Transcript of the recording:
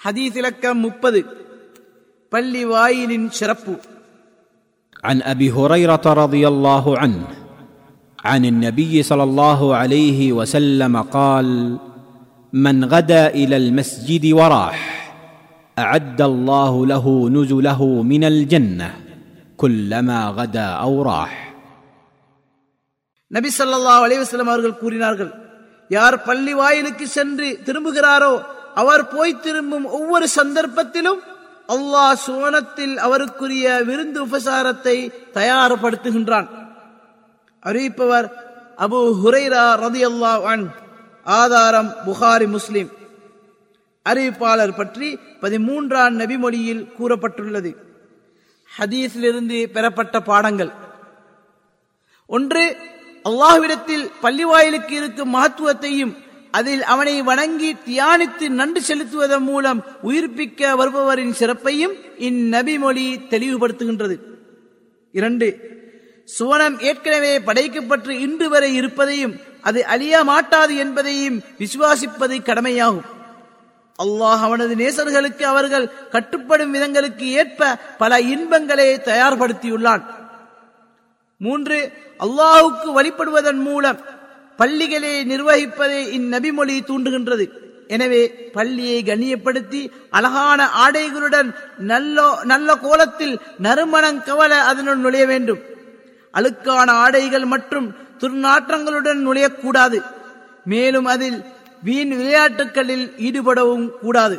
ஹதீஸ் இலக்கம் முப்பது பள்ளி வாயிலின் சிறப்பு عن ابي هريره رضي الله عنه عن النبي صلى الله عليه وسلم قال من غدا الى المسجد وراح اعد الله له نزله من الجنه كلما غدا او راح நபி ஸல்லல்லாஹு அலைஹி வஸல்லம் அவர்கள் கூறினார்கள் யார் பள்ளி வாயிலுக்கு சென்று திரும்புகிறாரோ அவர் போய் திரும்பும் ஒவ்வொரு சந்தர்ப்பத்திலும் அல்லாஹ் சுவனத்தில் அவருக்குரிய விருந்து உபசாரத்தை தயார்படுத்துகின்றான். அறிவிப்பவர் அபு ஹுரைரா ரதியல்லாஹு அன் ஆதாரம் புகாரி முஸ்லிம். அறிவிப்பாளர் பற்றி பதிமூன்றாம் நபிமொழியில் கூறப்பட்டுள்ளது. ஹதீஸிலிருந்து பெறப்பட்ட பாடங்கள். ஒன்று அல்லாஹ்விடத்தில் பள்ளி வாயிலுக்கு இருக்கும் மகத்துவத்தையும் அதில் அவனை வணங்கி தியானித்து நன்றி செலுத்துவதன் மூலம் உயிர்ப்பிக்க வருபவரின் சிறப்பையும் இந்நபி மொழி தெளிவுபடுத்துகின்றது. இரண்டு சுவனம் ஏற்கனவே படைக்கப்பட்டு இன்று வரை இருப்பதையும் அது அழிய மாட்டாது என்பதையும் விசுவாசிப்பது கடமையாகும். அல்லாஹ் அவனது நேசர்களுக்கு அவர்கள் கட்டுப்படும் விதங்களுக்கு ஏற்ப பல இன்பங்களை தயார்படுத்தியுள்ளான். மூன்று அல்லாஹுக்கு வழிபடுவதன் மூலம் பள்ளிகளை நிர்வகிப்பதை இந்நபிமொழி தூண்டுகின்றது. எனவே பள்ளியை கண்ணியப்படுத்தி அழகான ஆடைகளுடன் நல்ல நல்ல கோலத்தில் நறுமணம் கவல அதனுள் நுழைய வேண்டும். அழுக்கான ஆடைகள் மற்றும் துர்நாற்றங்களுடன் நுழையக்கூடாது. மேலும் அதில் வீண் விளையாட்டுகளில் ஈடுபடவும் கூடாது.